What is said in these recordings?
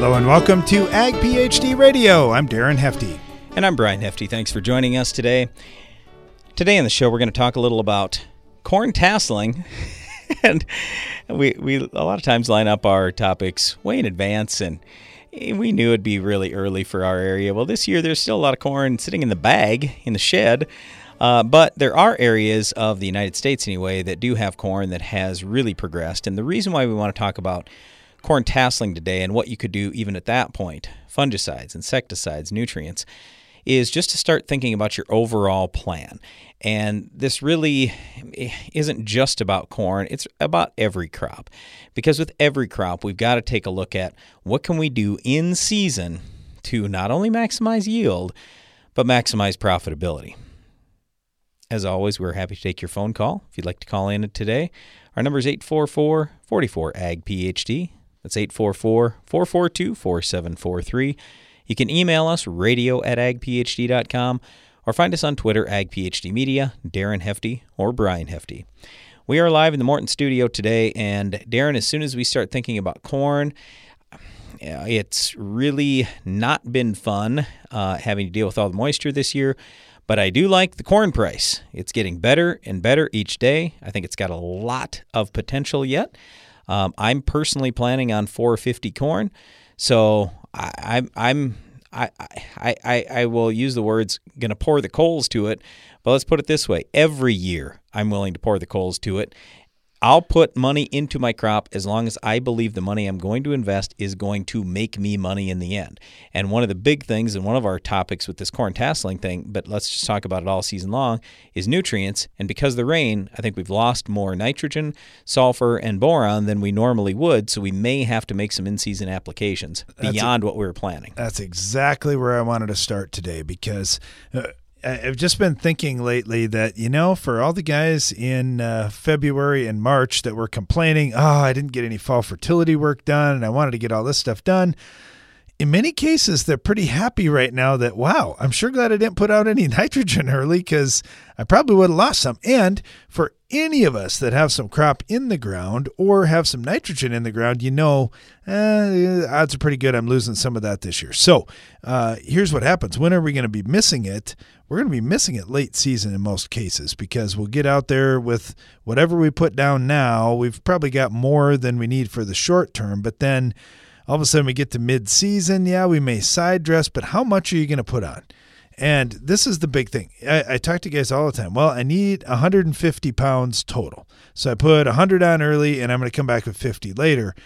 Hello and welcome to Ag PhD Radio. I'm Darren Hefty. And I'm Brian Hefty. Thanks for joining us today. Today on the show, we're going to talk a little about corn tasseling. and we, we a lot of times line up our topics way in advance, and we knew it'd be really early for our area. Well, this year there's still a lot of corn sitting in the bag in the shed. Uh, but there are areas of the United States, anyway, that do have corn that has really progressed. And the reason why we want to talk about corn tasseling today and what you could do even at that point fungicides, insecticides, nutrients is just to start thinking about your overall plan. And this really isn't just about corn, it's about every crop. Because with every crop, we've got to take a look at what can we do in season to not only maximize yield, but maximize profitability. As always, we're happy to take your phone call if you'd like to call in today. Our number is 844 44 AG PhD. That's 844 442 4743. You can email us, radio at agphd.com, or find us on Twitter, agphdmedia, Darren Hefty, or Brian Hefty. We are live in the Morton studio today, and Darren, as soon as we start thinking about corn, it's really not been fun uh, having to deal with all the moisture this year. But I do like the corn price. It's getting better and better each day. I think it's got a lot of potential yet. Um, I'm personally planning on 450 corn, so I, am I'm I, I I I will use the words going to pour the coals to it. But let's put it this way: every year I'm willing to pour the coals to it, I'll put money into my crop as long as I believe the money I'm going to invest is going to make me money in the end. And one of the big things, and one of our topics with this corn tasseling thing, but let's just talk about it all season long, is nutrients. And because of the rain, I think we've lost more nitrogen, sulfur, and boron than we normally would. So we may have to make some in season applications beyond a, what we were planning. That's exactly where I wanted to start today because. Uh, I've just been thinking lately that, you know, for all the guys in uh, February and March that were complaining, oh, I didn't get any fall fertility work done and I wanted to get all this stuff done. In many cases, they're pretty happy right now that, wow, I'm sure glad I didn't put out any nitrogen early because I probably would have lost some. And for any of us that have some crop in the ground or have some nitrogen in the ground, you know, eh, odds are pretty good I'm losing some of that this year. So uh, here's what happens. When are we going to be missing it? We're going to be missing it late season in most cases because we'll get out there with whatever we put down now. We've probably got more than we need for the short term, but then all of a sudden we get to mid season. Yeah, we may side dress, but how much are you going to put on? And this is the big thing. I, I, talk to guys all the time. Well, I need 150 pounds total. So I put 100 on early and I'm going to come back with 50 later.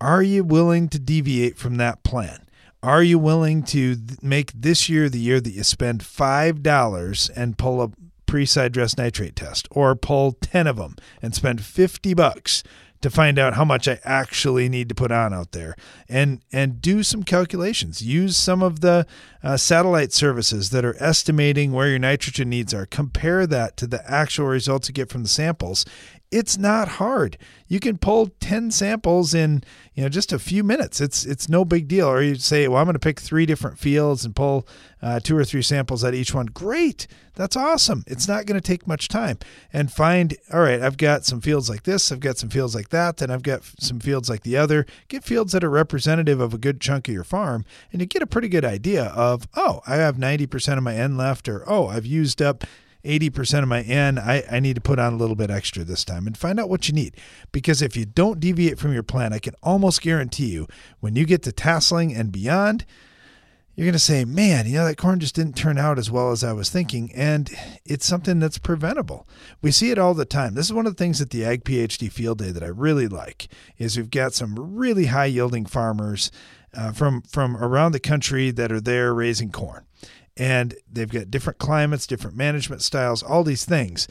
Are you willing to deviate from that plan? Are you willing to make this year the year that you spend $5 and pull a pre side dress nitrate test or pull 10 of them and spend 50 bucks to find out how much I actually need to put on out there and and do some calculations. Use some of the uh, satellite services that are estimating where your nitrogen needs are. Compare that to the actual results you get from the samples it's not hard. You can pull 10 samples in, you know, just a few minutes. It's it's no big deal. Or you say, well, I'm going to pick three different fields and pull uh, two or three samples at each one. Great. That's awesome. It's not going to take much time. And find, all right, I've got some fields like this. I've got some fields like that. And I've got some fields like the other. Get fields that are representative of a good chunk of your farm. And you get a pretty good idea of, oh, I have 90% of my N left. Or, oh, I've used up 80% of my N, I, need to put on a little bit extra this time and find out what you need. Because if you don't deviate from your plan, I can almost guarantee you when you get to tasseling and beyond, you're going to say, man, you know, that corn just didn't turn out as well as I was thinking. And it's something that's preventable. We see it all the time. This is one of the things at the Ag PhD field day that I really like is we've got some really high yielding farmers uh, from, from around the country that are there raising corn and they've got different climates, different management styles, all these things.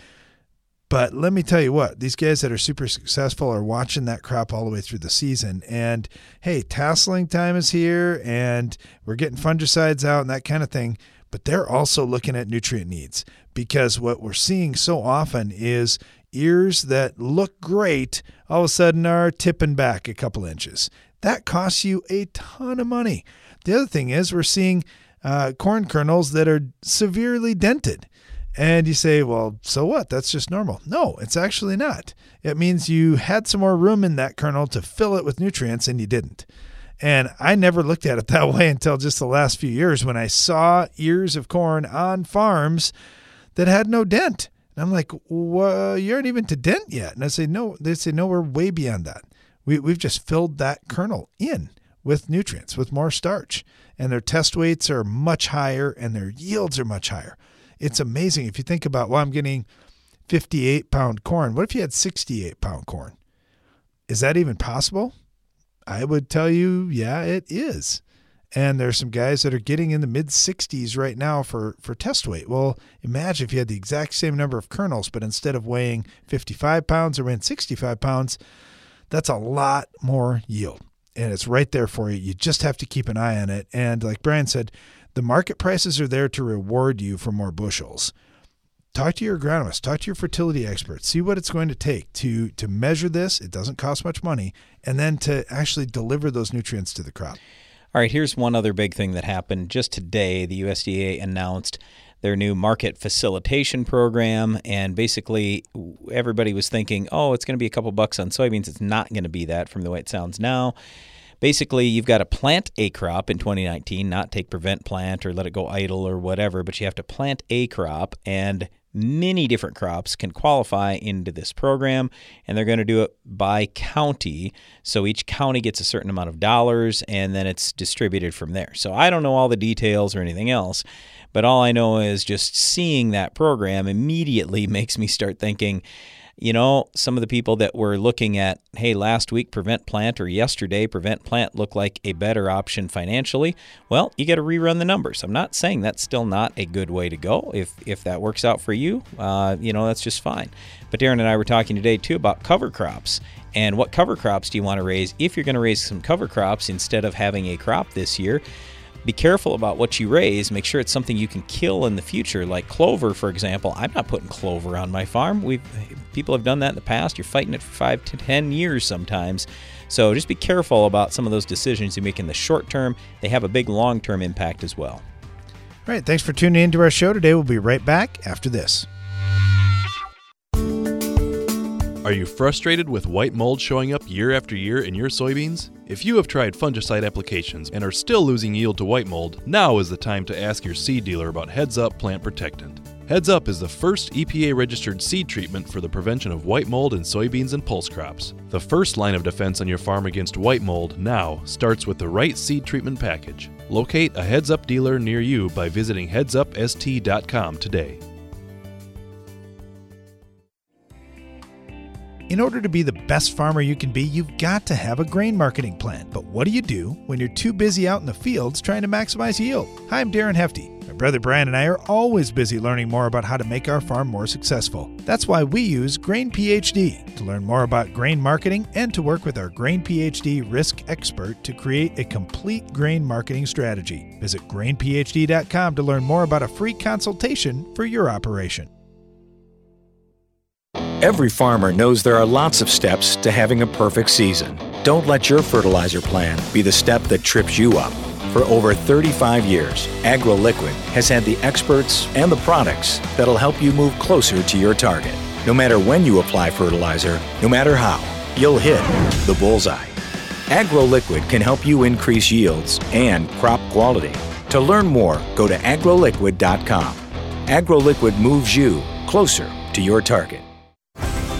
But let me tell you what, these guys that are super successful are watching that crop all the way through the season. And hey, tasseling time is here and we're getting fungicides out and that kind of thing. But they're also looking at nutrient needs because what we're seeing so often is ears that look great all of a sudden are tipping back a couple inches. That costs you a ton of money. The other thing is we're seeing uh, corn kernels that are severely dented. And you say, well, so what? That's just normal. No, it's actually not. It means you had some more room in that kernel to fill it with nutrients and you didn't. And I never looked at it that way until just the last few years when I saw ears of corn on farms that had no dent. And I'm like, well, you aren't even to dent yet. And I say, no, they say, no, we're way beyond that. We, we've just filled that kernel in with nutrients, with more starch. And their test weights are much higher and their yields are much higher. It's amazing. If you think about, well, I'm getting 58 pound corn. What if you had 68 pound corn? Is that even possible? I would tell you, yeah, it is. And there's some guys that are getting in the mid 60s right now for, for test weight. Well, imagine if you had the exact same number of kernels, but instead of weighing 55 pounds or weighing 65 pounds, that's a lot more yield. And it's right there for you. You just have to keep an eye on it. And like Brian said, the market prices are there to reward you for more bushels. Talk to your agronomist, talk to your fertility expert, see what it's going to take to to measure this. It doesn't cost much money, and then to actually deliver those nutrients to the crop. All right, here's one other big thing that happened just today. The USDA announced their new market facilitation program, and basically everybody was thinking, oh, it's going to be a couple bucks on soybeans. It's not going to be that from the way it sounds now. Basically, you've got to plant a crop in 2019, not take prevent plant or let it go idle or whatever, but you have to plant a crop and many different crops can qualify into this program and they're going to do it by county so each county gets a certain amount of dollars and then it's distributed from there so i don't know all the details or anything else but all i know is just seeing that program immediately makes me start thinking you know, some of the people that were looking at, hey, last week Prevent Plant or yesterday Prevent Plant looked like a better option financially. Well, you got to rerun the numbers. I'm not saying that's still not a good way to go. If if that works out for you, uh, you know, that's just fine. But Darren and I were talking today too about cover crops and what cover crops do you want to raise if you're going to raise some cover crops instead of having a crop this year be careful about what you raise. Make sure it's something you can kill in the future, like clover, for example. I'm not putting clover on my farm. We've people have done that in the past. You're fighting it for five to ten years sometimes. So just be careful about some of those decisions you make in the short term. They have a big long term impact as well. All right. Thanks for tuning into our show today. We'll be right back after this. Are you frustrated with white mold showing up year after year in your soybeans? If you have tried fungicide applications and are still losing yield to white mold, now is the time to ask your seed dealer about Heads Up Plant Protectant. Heads Up is the first EPA registered seed treatment for the prevention of white mold in soybeans and pulse crops. The first line of defense on your farm against white mold now starts with the right seed treatment package. Locate a Heads Up dealer near you by visiting headsupst.com today. In order to be the best farmer you can be, you've got to have a grain marketing plan. But what do you do when you're too busy out in the fields trying to maximize yield? Hi, I'm Darren Hefty. My brother Brian and I are always busy learning more about how to make our farm more successful. That's why we use Grain PhD to learn more about grain marketing and to work with our Grain PhD risk expert to create a complete grain marketing strategy. Visit grainphd.com to learn more about a free consultation for your operation. Every farmer knows there are lots of steps to having a perfect season. Don't let your fertilizer plan be the step that trips you up. For over 35 years, AgroLiquid has had the experts and the products that'll help you move closer to your target. No matter when you apply fertilizer, no matter how, you'll hit the bullseye. AgroLiquid can help you increase yields and crop quality. To learn more, go to agroliquid.com. AgroLiquid moves you closer to your target.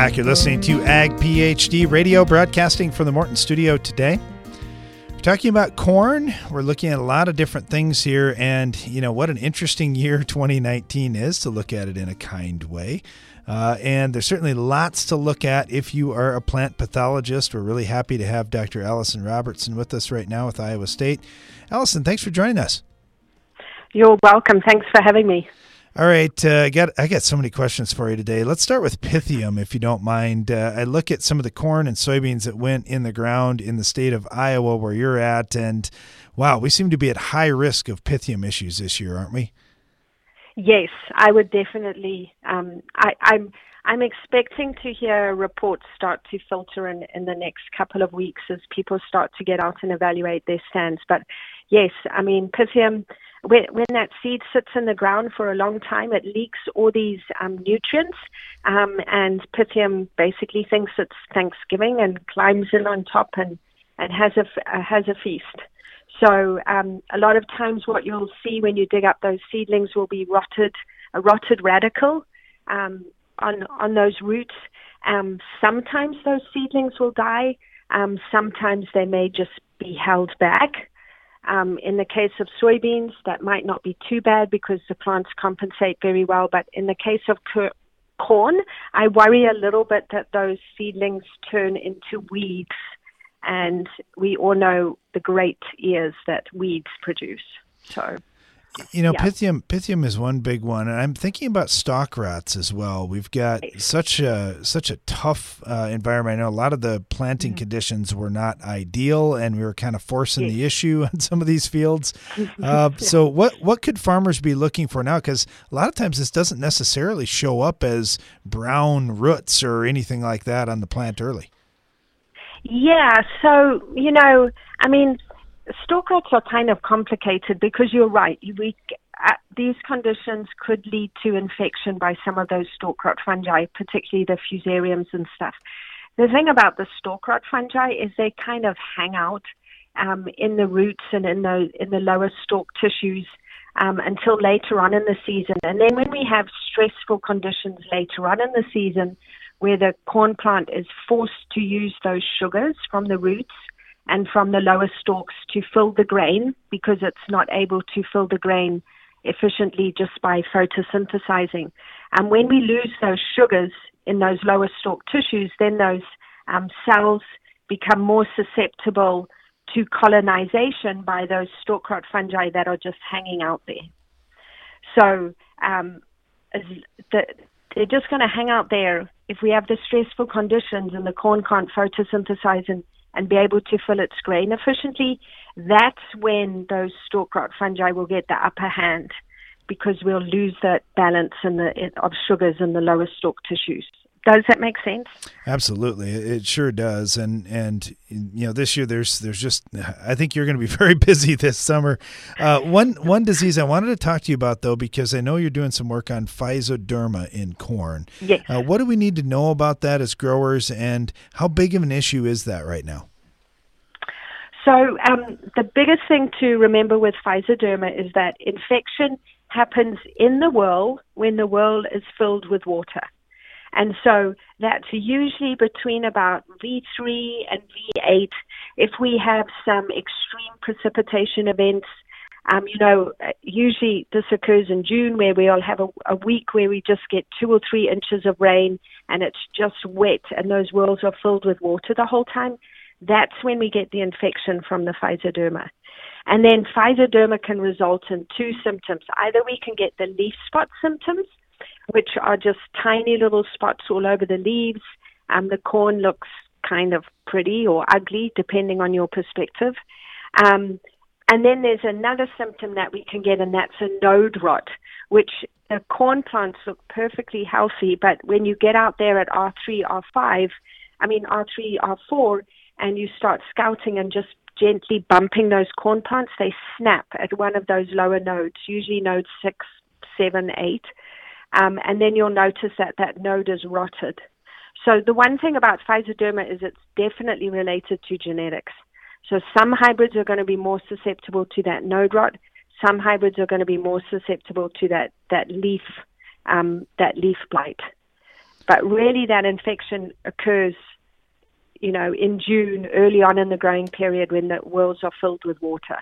Back. You're listening to Ag PhD Radio, broadcasting from the Morton studio today. We're talking about corn. We're looking at a lot of different things here, and you know what an interesting year 2019 is to look at it in a kind way. Uh, and there's certainly lots to look at if you are a plant pathologist. We're really happy to have Dr. Alison Robertson with us right now with Iowa State. Alison, thanks for joining us. You're welcome. Thanks for having me. All right, uh, I got I got so many questions for you today. Let's start with Pythium, if you don't mind. Uh, I look at some of the corn and soybeans that went in the ground in the state of Iowa, where you're at, and wow, we seem to be at high risk of Pythium issues this year, aren't we? Yes, I would definitely. Um, I, I'm I'm expecting to hear reports start to filter in in the next couple of weeks as people start to get out and evaluate their stands. But yes, I mean Pythium when, when that seed sits in the ground for a long time, it leaks all these um, nutrients, um, and Pythium basically thinks it's Thanksgiving and climbs in on top and, and has a uh, has a feast. So um, a lot of times, what you'll see when you dig up those seedlings will be rotted a rotted radicle um, on on those roots. Um, sometimes those seedlings will die. Um, sometimes they may just be held back. Um, in the case of soybeans, that might not be too bad because the plants compensate very well. But in the case of cur- corn, I worry a little bit that those seedlings turn into weeds. And we all know the great ears that weeds produce. So you know, yeah. Pythium Pythium is one big one, and I'm thinking about stalk rots as well. We've got such a such a tough uh, environment. I know a lot of the planting mm-hmm. conditions were not ideal, and we were kind of forcing yeah. the issue on some of these fields. Uh. So, what what could farmers be looking for now? Because a lot of times this doesn't necessarily show up as brown roots or anything like that on the plant early. Yeah. So you know, I mean stalk rots are kind of complicated because you're right. We, uh, these conditions could lead to infection by some of those stalk rot fungi, particularly the fusariums and stuff. The thing about the stalk rot fungi is they kind of hang out um, in the roots and in the in the lower stalk tissues um, until later on in the season. And then when we have stressful conditions later on in the season, where the corn plant is forced to use those sugars from the roots and from the lower stalks to fill the grain because it's not able to fill the grain efficiently just by photosynthesizing. And when we lose those sugars in those lower stalk tissues, then those um, cells become more susceptible to colonization by those stalk rot fungi that are just hanging out there. So um, the, they're just going to hang out there if we have the stressful conditions and the corn can't photosynthesize and and be able to fill its grain efficiently, that's when those stalk rot fungi will get the upper hand because we'll lose that balance in the, of sugars in the lower stalk tissues. Does that make sense? Absolutely, it sure does. And and you know, this year there's there's just I think you're going to be very busy this summer. Uh, one one disease I wanted to talk to you about though, because I know you're doing some work on physoderma in corn. Yes. Uh, what do we need to know about that as growers, and how big of an issue is that right now? So um, the biggest thing to remember with physoderma is that infection happens in the whorl when the whorl is filled with water. And so that's usually between about V3 and V8. If we have some extreme precipitation events, um, you know, usually this occurs in June where we'll have a, a week where we just get two or three inches of rain and it's just wet and those wells are filled with water the whole time. That's when we get the infection from the physoderma. And then physoderma can result in two symptoms. Either we can get the leaf spot symptoms, which are just tiny little spots all over the leaves. and the corn looks kind of pretty or ugly, depending on your perspective. Um, and then there's another symptom that we can get, and that's a node rot, which the corn plants look perfectly healthy, but when you get out there at R3, R5, I mean R3, R4, and you start scouting and just gently bumping those corn plants, they snap at one of those lower nodes, usually node six, seven, eight. Um, and then you'll notice that that node is rotted. So the one thing about physoderma is it's definitely related to genetics. So some hybrids are going to be more susceptible to that node rot. Some hybrids are going to be more susceptible to that that leaf um, that leaf blight. But really, that infection occurs, you know, in June, early on in the growing period when the wells are filled with water.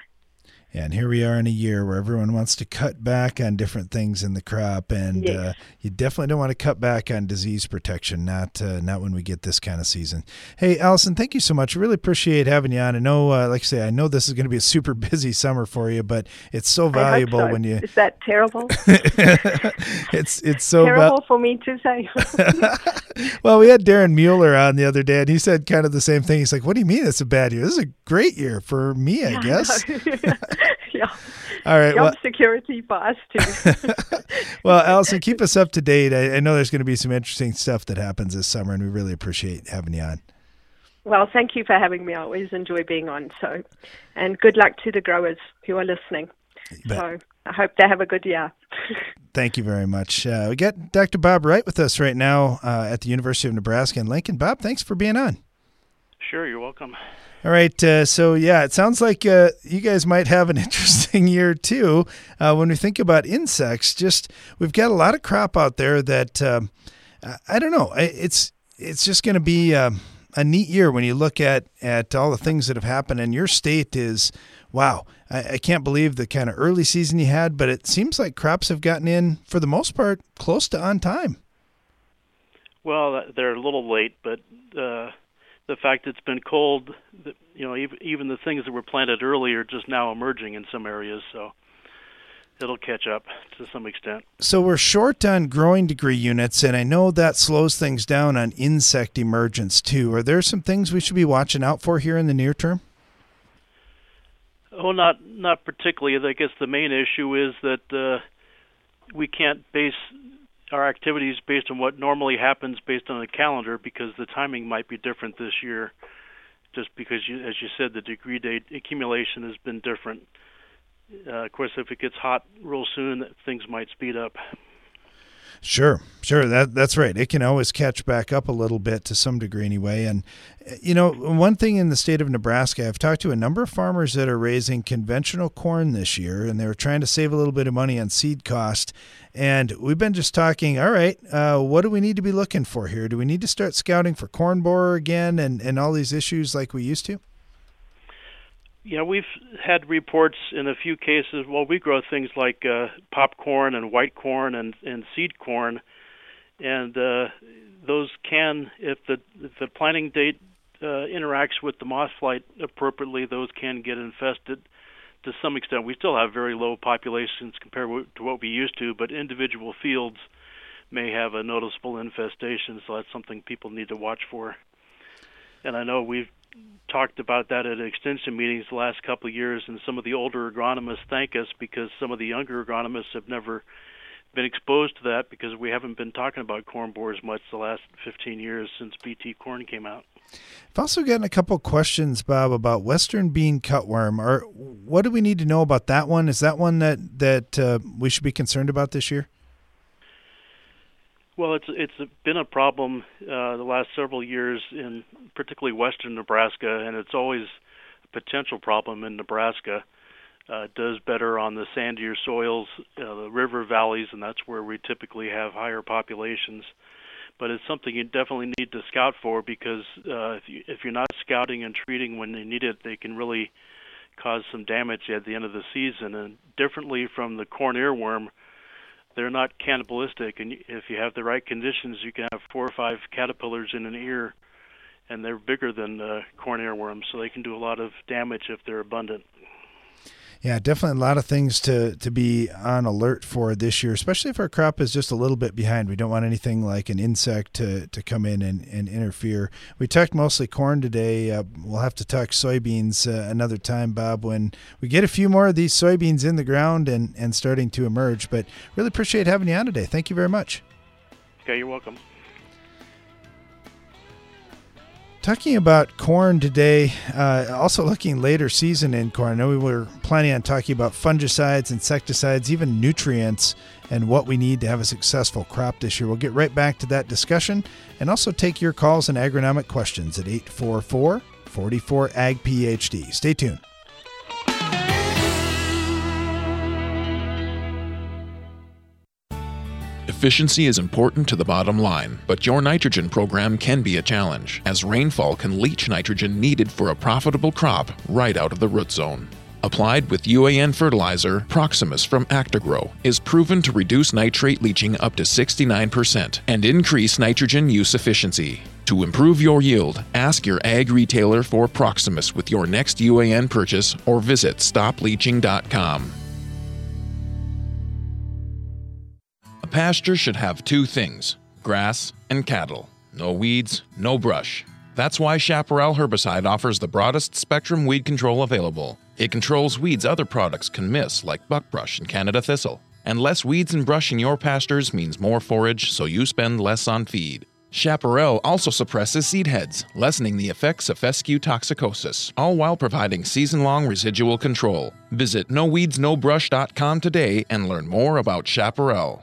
And here we are in a year where everyone wants to cut back on different things in the crop, and Yes. uh, you definitely don't want to cut back on disease protection. Not uh, not when we get this kind of season. Hey, Alison, thank you so much. I really appreciate having you on. I know, uh, like I say, I know this is going to be a super busy summer for you, but it's so I valuable so. when you. Is that terrible? it's it's so va- terrible for me to say. well, we had Daren Mueller on the other day, and he said kind of the same thing. He's like, "What do you mean it's a bad year? This is a great year for me, I guess." yeah. All right. Job Well, security for us too. well, Alison, keep us up to date. I, I know there's going to be some interesting stuff that happens this summer, and we really appreciate having you on. well, thank you for having me. I always enjoy being on. So, and good luck to the growers who are listening. So, I hope they have a good year. Thank you very much. Uh, we got Dr. Bob Wright with us right now uh, at the University of Nebraska in Lincoln. Bob, thanks for being on. Sure, you're welcome. All right. Uh, so, yeah, it sounds like uh, you guys might have an interesting year too. Uh, when we think about insects, just we've got a lot of crop out there that um, I, don't know. It's it's just going to be um, a neat year when you look at at all the things that have happened. And your state is wow. I, I can't believe the kind of early season you had, but it seems like crops have gotten in for the most part close to on time. Well, they're a little late, but uh, the fact it's been cold, you know, even even the things that were planted earlier just now emerging in some areas, so it'll catch up to some extent. So we're short on growing degree units, and I know that slows things down on insect emergence too. Are there some things we should be watching out for here in the near term? Oh, not not particularly. I guess the main issue is that uh, we can't base our activities based on what normally happens based on the calendar because the timing might be different this year. Just because, you, as you said, the degree date accumulation has been different. Uh, of course, if it gets hot real soon, things might speed up. Sure, sure. That that's right. It can always catch back up a little bit to some degree, anyway. And you know, one thing in the state of Nebraska, I've talked to a number of farmers that are raising conventional corn this year, and they were trying to save a little bit of money on seed cost. And we've been just talking. All right, uh, what do we need to be looking for here? Do we need to start scouting for corn borer again, and and all these issues like we used to? Yeah, we've had reports in a few cases. Well, we grow things like uh, popcorn and white corn and, and seed corn, and uh, those can, if the if the planting date uh, interacts with the moth flight appropriately, those can get infested to some extent. We still have very low populations compared to what we used to, but individual fields may have a noticeable infestation, so that's something people need to watch for. And I know we've talked about that at extension meetings the last couple of years, and some of the older agronomists thank us because some of the younger agronomists have never been exposed to that because we haven't been talking about corn borers much the last 15 years since BT corn came out. I've also gotten a couple questions, Bob, about western bean cutworm. Or what do we need to know about that one? Is that one that that uh, we should be concerned about this year? Well, it's it's been a problem uh, the last several years in particularly western Nebraska, and it's always a potential problem in Nebraska. Uh, it does better on the sandier soils, uh, the river valleys, and that's where we typically have higher populations. But it's something you definitely need to scout for because uh, if you if you're not scouting and treating when they need it, they can really cause some damage at the end of the season. And differently from the corn earworm, they're not cannibalistic, and if you have the right conditions, you can have four or five caterpillars in an ear, and they're bigger than uh, corn earworms, so they can do a lot of damage if they're abundant. Yeah, definitely a lot of things to to be on alert for this year, especially if our crop is just a little bit behind. We don't want anything like an insect to, to come in and, and interfere. We talked mostly corn today. Uh, we'll have to talk soybeans uh, another time, Bob, when we get a few more of these soybeans in the ground and, and starting to emerge. But really appreciate having you on today. Thank you very much. Okay, you're welcome. Talking about corn today, uh, also looking later season in corn. I know we were planning on talking about fungicides, insecticides, even nutrients, and what we need to have a successful crop this year. We'll get right back to that discussion and also take your calls and agronomic questions at 844 44 Ag PhD. Stay tuned. Efficiency is important to the bottom line, but your nitrogen program can be a challenge, as rainfall can leach nitrogen needed for a profitable crop right out of the root zone. applied with UAN fertilizer, Proximus from Actagro, is proven to reduce nitrate leaching up to 69% and increase nitrogen use efficiency. To improve your yield, ask your ag retailer for Proximus with your next UAN purchase or visit stopleaching.com. Pasture should have two things grass and cattle. No weeds, no brush. That's why Chaparral herbicide offers the broadest spectrum weed control available. It controls weeds other products can miss, like buckbrush and Canada thistle. And less weeds and brush in your pastures means more forage, so you spend less on feed. Chaparral also suppresses seed heads, lessening the effects of fescue toxicosis, all while providing season long residual control. Visit noweedsnobrush.com today and learn more about Chaparral.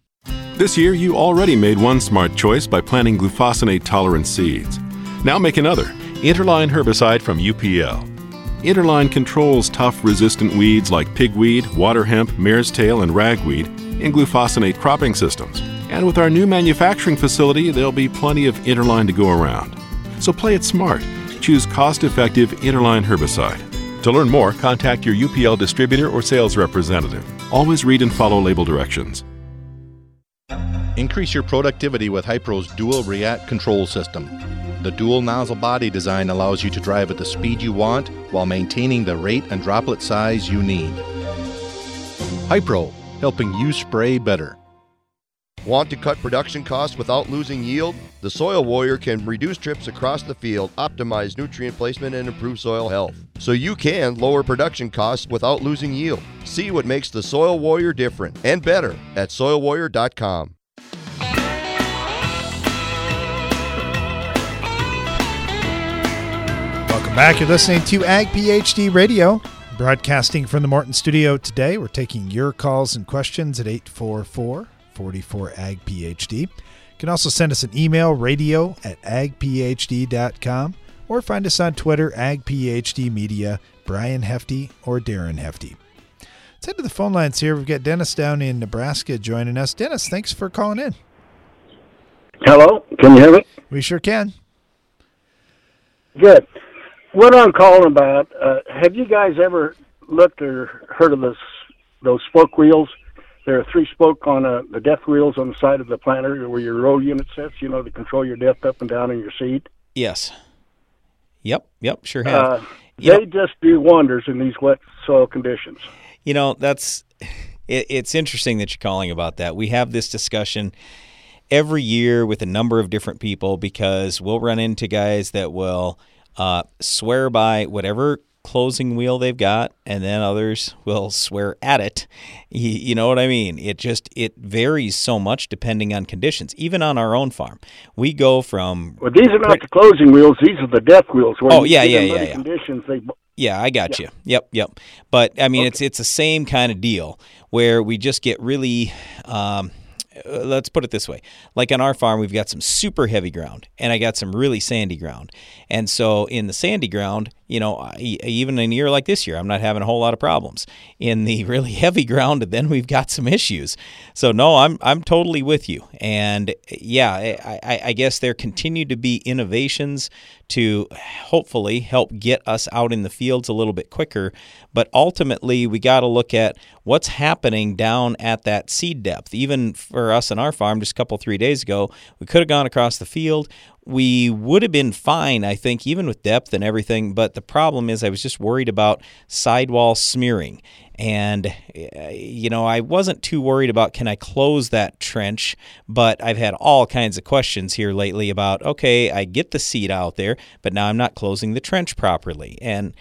This year, you already made one smart choice by planting glufosinate tolerant seeds. Now make another Interline herbicide from UPL. Interline controls tough, resistant weeds like pigweed, water hemp, mare's tail, and ragweed in glufosinate cropping systems. And with our new manufacturing facility, there'll be plenty of Interline to go around. So play it smart. Choose cost effective Interline herbicide. To learn more, contact your UPL distributor or sales representative. Always read and follow label directions. Increase your productivity with Hypro's dual REACT control system. The dual nozzle body design allows you to drive at the speed you want while maintaining the rate and droplet size you need. Hypro, helping you spray better. Want to cut production costs without losing yield? The Soil Warrior can reduce trips across the field, optimize nutrient placement, and improve soil health. So you can lower production costs without losing yield. See what makes the Soil Warrior different and better at soilwarrior.com. Welcome back. You're listening to Ag PhD Radio, broadcasting from the Morton Studio today. We're taking your calls and questions at 844 44 Ag PhD. You can also send us an email, radio at agphd.com, or find us on Twitter, Ag PhD Media, Brian Hefty or Darren Hefty. Let's head to the phone lines here. We've got Dennis down in Nebraska joining us. Dennis, thanks for calling in. Hello, can you hear me? We sure can. Good. What I'm calling about, uh, have you guys ever looked or heard of this, those spoke wheels? There are three spoke on uh, the depth wheels on the side of the planter where your row unit sits, you know, to control your depth up and down in your seat. Yes. Yep, yep, sure have. Uh, they just do wonders in these wet soil conditions. You know, that's it, it's interesting that you're calling about that. We have this discussion every year with a number of different people because we'll run into guys that will uh, swear by whatever closing wheel they've got and then others will swear at it. You, you, know what i mean? It just it varies so much depending on conditions even on our own farm. We go from well these are not the closing wheels these are the depth wheels oh yeah yeah yeah, yeah. conditions they yeah i got yeah. you. Yep yep. But i mean okay. it's it's the same kind of deal where we just get really um, uh, let's put it this way. Like on our farm we've got some super heavy ground and i got some really sandy ground. And so in the sandy ground you know, even in a year like this year, I'm not having a whole lot of problems. In the really heavy ground, then we've got some issues. So no, I'm I'm totally with you. And yeah, I, I guess there continue to be innovations to hopefully help get us out in the fields a little bit quicker. But ultimately, we got to look at what's happening down at that seed depth. Even for us in our farm, just a couple three days ago, we could have gone across the field. We would have been fine, I think, even with depth and everything. But the problem is, I was just worried about sidewall smearing. And, eh, you know, I wasn't too worried about can I close that trench, but I've had all kinds of questions here lately about okay, I get the seed out there, but now I'm not closing the trench properly. And,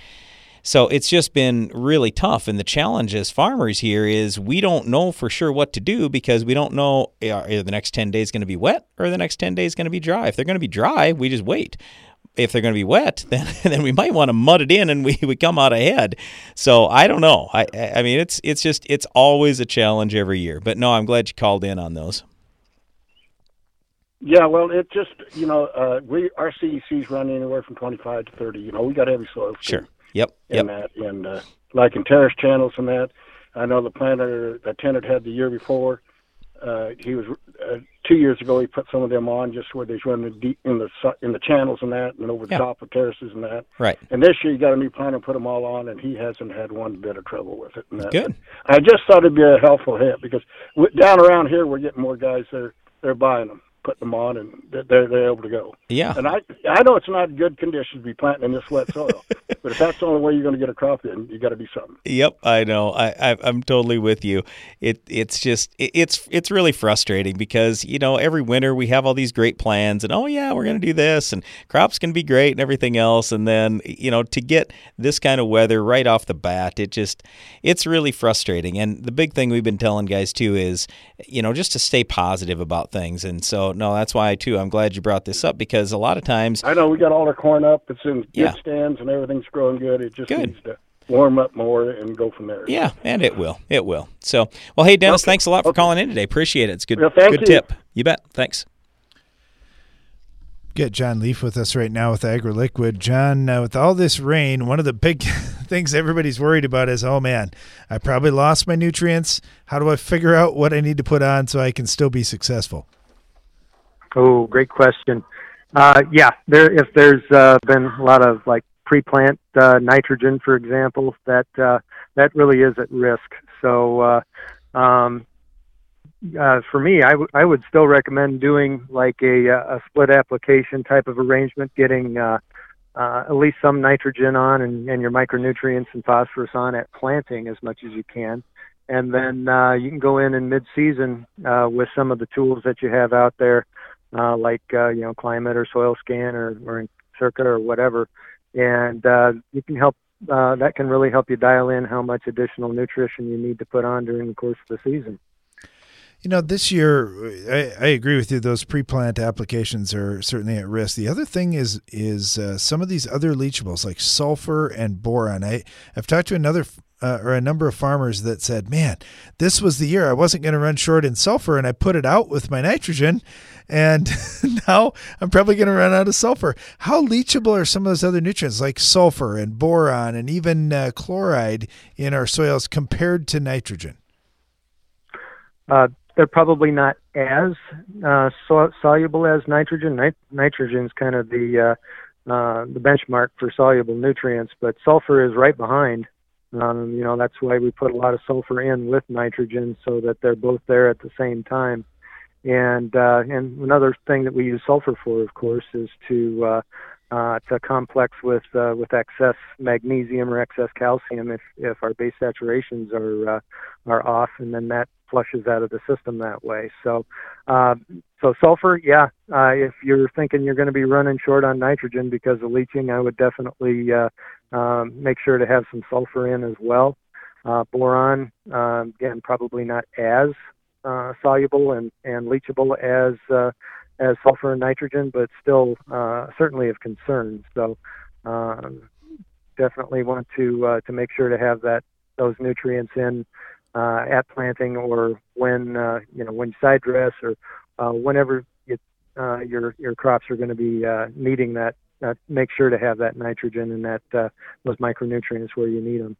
so it's just been really tough. And the challenge as farmers here is we don't know for sure what to do because we don't know are the next 10 days going to be wet or the next 10 days going to be dry. If they're going to be dry, we just wait. If they're going to be wet, then then we might want to mud it in and we, we come out ahead. So I don't know. I I mean it's it's just it's always a challenge every year. But no, I'm glad you called in on those. Yeah, well, it just you know uh, we our CECs run anywhere from 25 to 30. You know, we got heavy soil. Sure. Yep. In yep. that, and uh, like in terrace channels and that, I know the planter that Tennant had the year before. Uh, he was uh, two years ago. He put some of them on just where they's running deep in the in the channels and that, and over the Yeah. top of terraces and that. Right. And this year, he got a new planter, put them all on, and he hasn't had one bit of trouble with it. And that. Good. I just thought it'd be a helpful hit because w- down around here, we're getting more guys. They're they're buying them, putting them on, and they're they're they're able to go. Yeah. And I I know it's not good conditions to be planting in this wet soil, but if that's the only way you're going to get a crop in, you got to do something. Yep, I know. I, I I'm totally with you. It it's just it, it's it's really frustrating because you know every winter we have all these great plans and oh yeah we're gonna do this and crops can be great and everything else and then you know to get this kind of weather right off the bat it just it's really frustrating and the big thing we've been telling guys too is you know just to stay positive about things and so no that's why too I'm glad you brought this up because a lot of times I know we got all our corn up. It's in good Yeah. stands and everything's growing good. It just Good. needs to warm up more and go from there. Yeah, and it will. It will. So, well, hey, Dennis, thanks a lot for calling in today. Appreciate it. It's good. Well, thank good you. tip. You bet. Thanks. Get John Leaf with us right now with AgroLiquid. John, uh, with all this rain, one of the big things everybody's worried about is, oh man, I probably lost my nutrients. How do I figure out what I need to put on so I can still be successful? Oh, great question. Uh, yeah, there. If there's uh, been a lot of like pre-plant uh, nitrogen, for example, that uh, that really is at risk. So, uh, um, uh, for me, I, w- I would still recommend doing like a, uh, a split application type of arrangement, getting uh, uh, at least some nitrogen on and, and your micronutrients and phosphorus on at planting as much as you can. And then uh, you can go in in mid-season uh, with some of the tools that you have out there, uh, like uh, you know climate or soil scan or, or circa or whatever, and uh, you can help. Uh, that can really help you dial in how much additional nutrition you need to put on during the course of the season. You know, this year, I, I agree with you. Those pre-plant applications are certainly at risk. The other thing is is uh, some of these other leachables like sulfur and boron. I I've talked to another uh, or a number of farmers that said, "Man, this was the year I wasn't going to run short in sulfur, and I put it out with my nitrogen, and now I'm probably going to run out of sulfur." How leachable are some of those other nutrients like sulfur and boron and even uh, chloride in our soils compared to nitrogen? Uh, they're probably not as uh, so- soluble as nitrogen. Nit- nitrogen is kind of the uh, uh, the benchmark for soluble nutrients, but sulfur is right behind. Um, you know that's why we put a lot of sulfur in with nitrogen so that they're both there at the same time. And uh, and another thing that we use sulfur for, of course, is to uh, uh, to complex with uh, with excess magnesium or excess calcium if if our base saturations are uh, are off, and then that flushes out of the system that way. So uh, so sulfur, yeah. Uh, if you're thinking you're going to be running short on nitrogen because of leaching, I would definitely uh, um, make sure to have some sulfur in as well. Uh, boron, uh, again, probably not as uh, soluble and, and leachable as uh, as sulfur and nitrogen, but still uh, certainly of concern. So um, definitely want to uh, to make sure to have that those nutrients in uh, at planting or when you know when you side dress or whenever you, your your crops are going to be needing that. Uh, make sure to have that nitrogen and that uh, those micronutrients where you need them.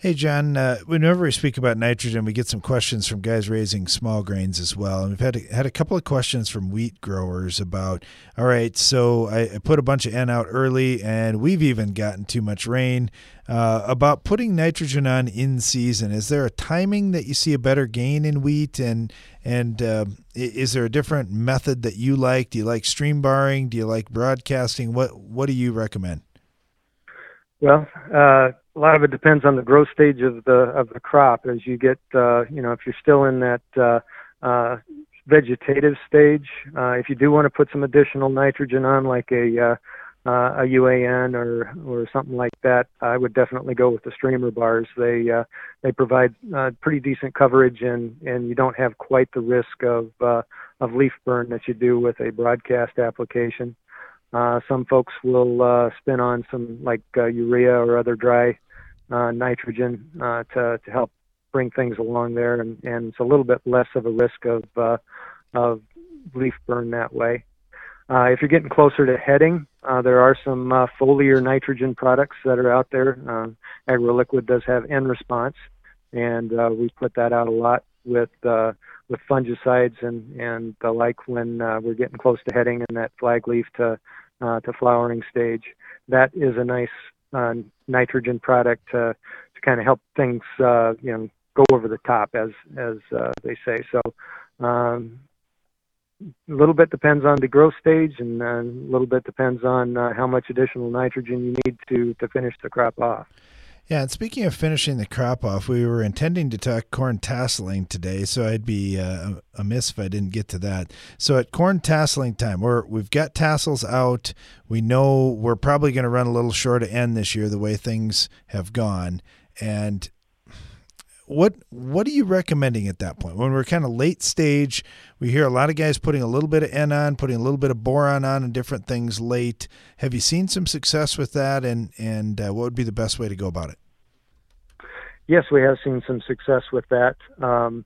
Hey, John, uh, whenever we speak about nitrogen, we get some questions from guys raising small grains as well. And we've had, had a couple of questions from wheat growers about, all right, so I, I put a bunch of N out early and we've even gotten too much rain. Uh, about putting nitrogen on in season, is there a timing that you see a better gain in wheat? And, and uh, is there a different method that you like? Do you like stream barring? Do you like broadcasting? What, what do you recommend? Well, uh, a lot of it depends on the growth stage of the of the crop. As you get, uh, you know, if you're still in that uh, uh, vegetative stage, uh, if you do want to put some additional nitrogen on, like a uh, uh, a UAN or or something like that, I would definitely go with the streamer bars. They uh, they provide uh, pretty decent coverage, and and you don't have quite the risk of uh, of leaf burn that you do with a broadcast application. Uh, some folks will uh, spin on some like uh, urea or other dry uh, nitrogen uh, to to help bring things along there, and, and it's a little bit less of a risk of uh, of leaf burn that way. Uh, if you're getting closer to heading, uh, there are some uh, foliar nitrogen products that are out there. Uh, AgroLiquid does have N-Response, and uh, we put that out a lot with uh, with fungicides and and the like when uh, we're getting close to heading in that flag leaf to uh, to flowering stage. That is a nice uh, nitrogen product to to kind of help things uh, you know go over the top as as uh, they say. So um, a little bit depends on the growth stage, and uh, a little bit depends on uh, how much additional nitrogen you need to to finish the crop off. Yeah, and speaking of finishing the crop off, we were intending to talk corn tasseling today, so I'd be uh, amiss if I didn't get to that. So at corn tasseling time, we're we've got tassels out. We know we're probably going to run a little short of N this year, the way things have gone. And what what are you recommending at that point? When we're kind of late stage we hear a lot of guys putting a little bit of n on putting a little bit of boron on and different things late. Have you seen some success with that? And and uh, what would be the best way to go about it? Yes we have seen some success with that. Um,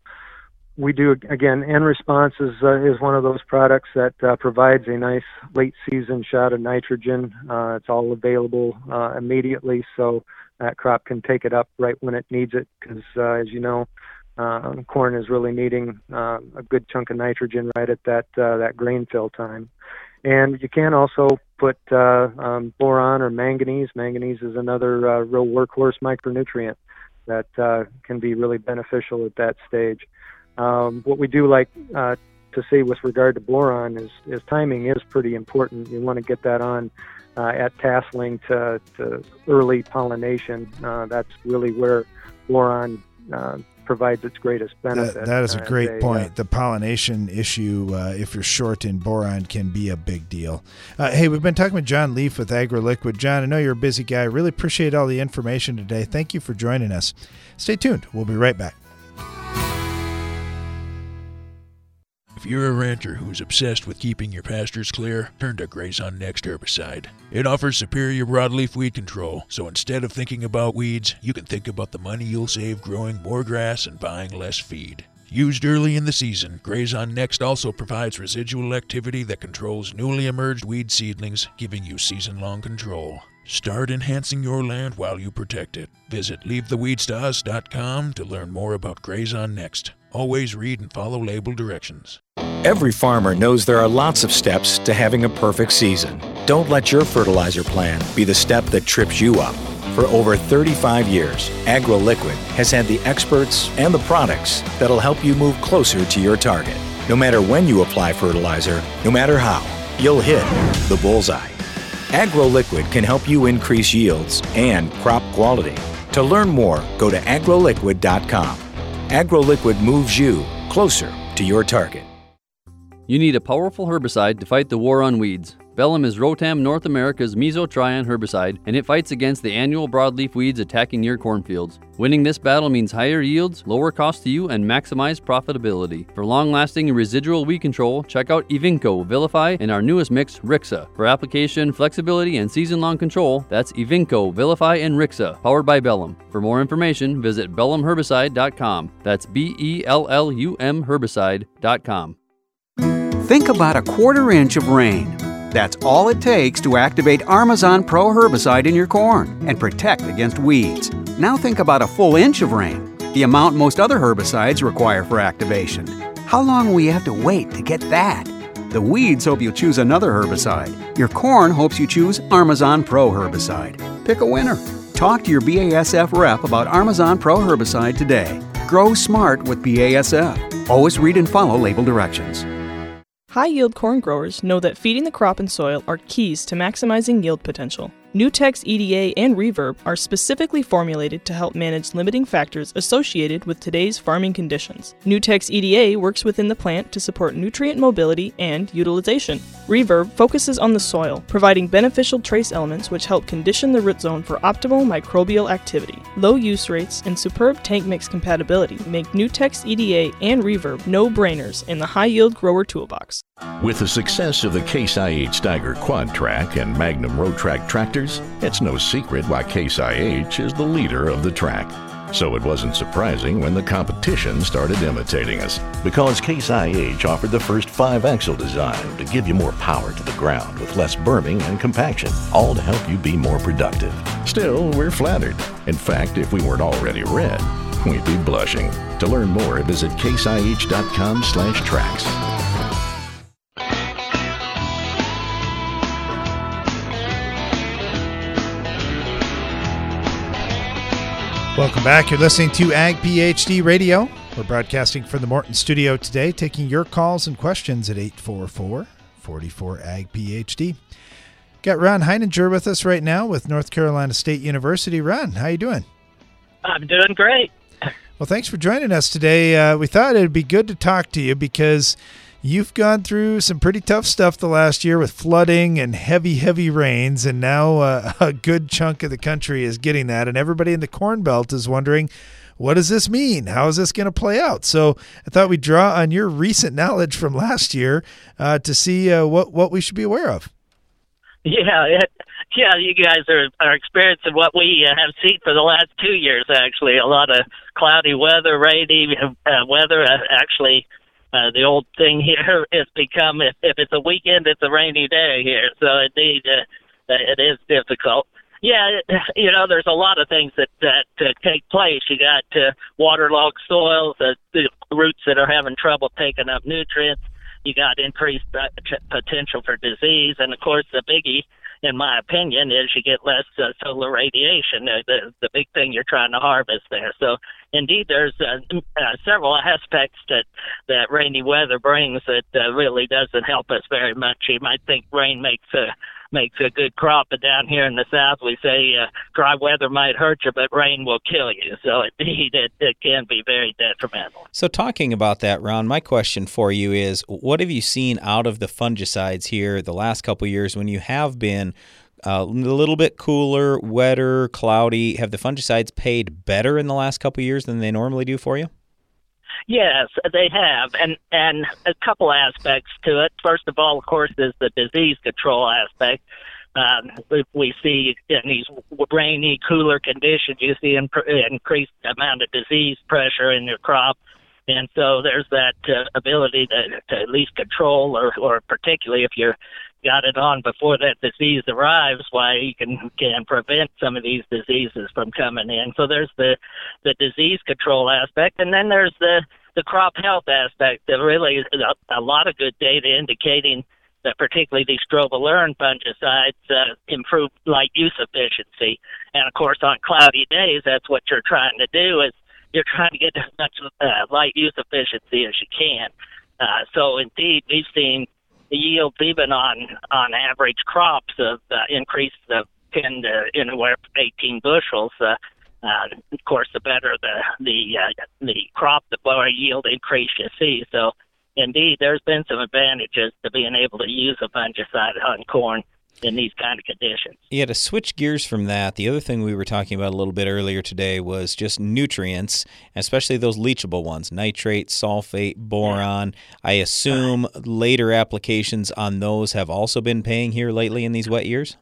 we do again N-Response is uh, is one of those products that uh, provides a nice late season shot of nitrogen. Uh, it's all available uh, immediately. So that crop can take it up right when it needs it because, uh, as you know, uh, corn is really needing uh, a good chunk of nitrogen right at that uh, that grain fill time. And you can also put uh, um, boron or manganese. Manganese is another uh, real workhorse micronutrient that uh, can be really beneficial at that stage. Um, what we do like uh, to see with regard to boron is, is timing is pretty important. You want to get that on uh, at tasseling to, to early pollination. Uh, that's really where boron uh, provides its greatest benefit. that, that is a great point. the pollination issue, uh, if you're short in boron, can be a big deal. Uh, hey, we've been talking with John Leaf with AgroLiquid. John, I know you're a busy guy. Really appreciate all the information today. Thank you for joining us. Stay tuned. We'll be right back. If you're a rancher who's obsessed with keeping your pastures clear, turn to Grazon Next herbicide. It offers superior broadleaf weed control, so instead of thinking about weeds, you can think about the money you'll save growing more grass and buying less feed. Used early in the season, Grazon Next also provides residual activity that controls newly emerged weed seedlings, giving you season long control. Start enhancing your land while you protect it. Visit leavetheweedstars.com to learn more about Grazon Next. Always read and follow label directions. Every farmer knows there are lots of steps to having a perfect season. Don't let your fertilizer plan be the step that trips you up. For over 35 years, AgroLiquid has had the experts and the products that'll help you move closer to your target. No matter when you apply fertilizer, no matter how, you'll hit the bullseye. AgroLiquid can help you increase yields and crop quality. To learn more, go to agroliquid.com. AgroLiquid moves you closer to your target. You need a powerful herbicide to fight the war on weeds. Bellum is Rotam North America's mesotrione herbicide, and it fights against the annual broadleaf weeds attacking your cornfields. Winning this battle means higher yields, lower cost to you, and maximized profitability. For long-lasting residual weed control, check out Evinco, Vilify, and our newest mix, Rixa. For application, flexibility, and season-long control, that's Evinco, Vilify, and Rixa, powered by Bellum. For more information, visit bellumherbicide.com. That's B-E-L-L-U-M herbicide.com. Think about a quarter inch of rain That's all it takes to activate Armezon Pro herbicide in your corn and protect against weeds. Now think about a full inch of rain, the amount most other herbicides require for activation. How long will you have to wait to get that? The weeds hope you choose another herbicide. Your corn hopes you choose Armezon Pro herbicide. Pick a winner. Talk to your BASF rep about Armezon Pro herbicide today. Grow smart with BASF. Always read and follow label directions. High yield corn growers know that feeding the crop and soil are keys to maximizing yield potential. Nutex EDA and Reverb are specifically formulated to help manage limiting factors associated with today's farming conditions. Nutex EDA works within the plant to support nutrient mobility and utilization. Reverb focuses on the soil, providing beneficial trace elements which help condition the root zone for optimal microbial activity. Low use rates and superb tank mix compatibility make Nutex EDA and Reverb no-brainers in the high-yield grower toolbox. With the success of the Case IH Steiger Quad Track and Magnum Road Track tractors, it's no secret why Case IH is the leader of the track. So it wasn't surprising when the competition started imitating us, because Case IH offered the first five axle design to give you more power to the ground with less berming and compaction, all to help you be more productive. Still, we're flattered. In fact, if we weren't already red, we'd be blushing. To learn more, visit caseih.com slash tracks. Welcome back. You're listening to Ag PhD Radio. We're broadcasting from the Morton studio today, taking your calls and questions at 844 44 Ag PhD. Got Ron Heiniger with us right now with North Carolina State University. Ron, how you doing? I'm doing great. Well, thanks for joining us today. Uh, we thought it'd be good to talk to you because you've gone through some pretty tough stuff the last year with flooding and heavy, heavy rains, and now uh, a good chunk of the country is getting that, and everybody in the Corn Belt is wondering. What does this mean? How is this going to play out? So I thought we'd draw on your recent knowledge from last year uh, to see uh, what what we should be aware of. Yeah, yeah, you guys are are experiencing what we uh, have seen for the last two years. Actually, a lot of cloudy weather, rainy uh, weather. Uh, actually, uh, the old thing here has become if, if it's a weekend, it's a rainy day here. So indeed, uh, it is difficult. Yeah, you know, there's a lot of things that that uh, take place. You got uh, waterlogged soils, uh, the roots that are having trouble taking up nutrients. You got increased uh, potential for disease, and of course, the biggie in my opinion, is you get less uh, solar radiation. Uh, the the big thing you're trying to harvest there. So indeed, there's uh, uh, several aspects that that rainy weather brings that uh, really doesn't help us very much. You might think rain makes a makes a good crop, but down here in the south, we say uh, dry weather might hurt you, but rain will kill you. So indeed, it, it can be very detrimental. So, talking about that, Ron, my question for you is: What have you seen out of the fungicides here the last couple years when you have been? Uh, a little bit cooler, wetter, cloudy. Have the fungicides paid better in the last couple years than they normally do for you? Yes, they have, and and a couple aspects to it. First of all, of course, is the disease control aspect. Um, we, see in these rainy, cooler conditions, you see an increased amount of disease pressure in your crop, and so there's that uh, ability to, to at least control, or or particularly if you're got it on before that disease arrives, why you can can prevent some of these diseases from coming in. So there's the the disease control aspect, and then there's the the crop health aspect. That really is a, a lot of good data indicating that particularly these strobilurin fungicides uh, improve light use efficiency. And of course, on cloudy days, that's what you're trying to do is you're trying to get as much uh, light use efficiency as you can. Uh, so indeed, we've seen the yields even on on average crops have uh, increased of 10 to anywhere from 18 bushels. Uh, uh, of course, the better the the uh, the crop, the lower yield increase you see. So, indeed, there's been some advantages to being able to use a fungicide on corn in these kind of conditions. Yeah, to switch gears from that, the other thing we were talking about a little bit earlier today was just nutrients, especially those leachable ones nitrate, sulfate, boron. I assume later applications on those have also been paying here lately in these wet years?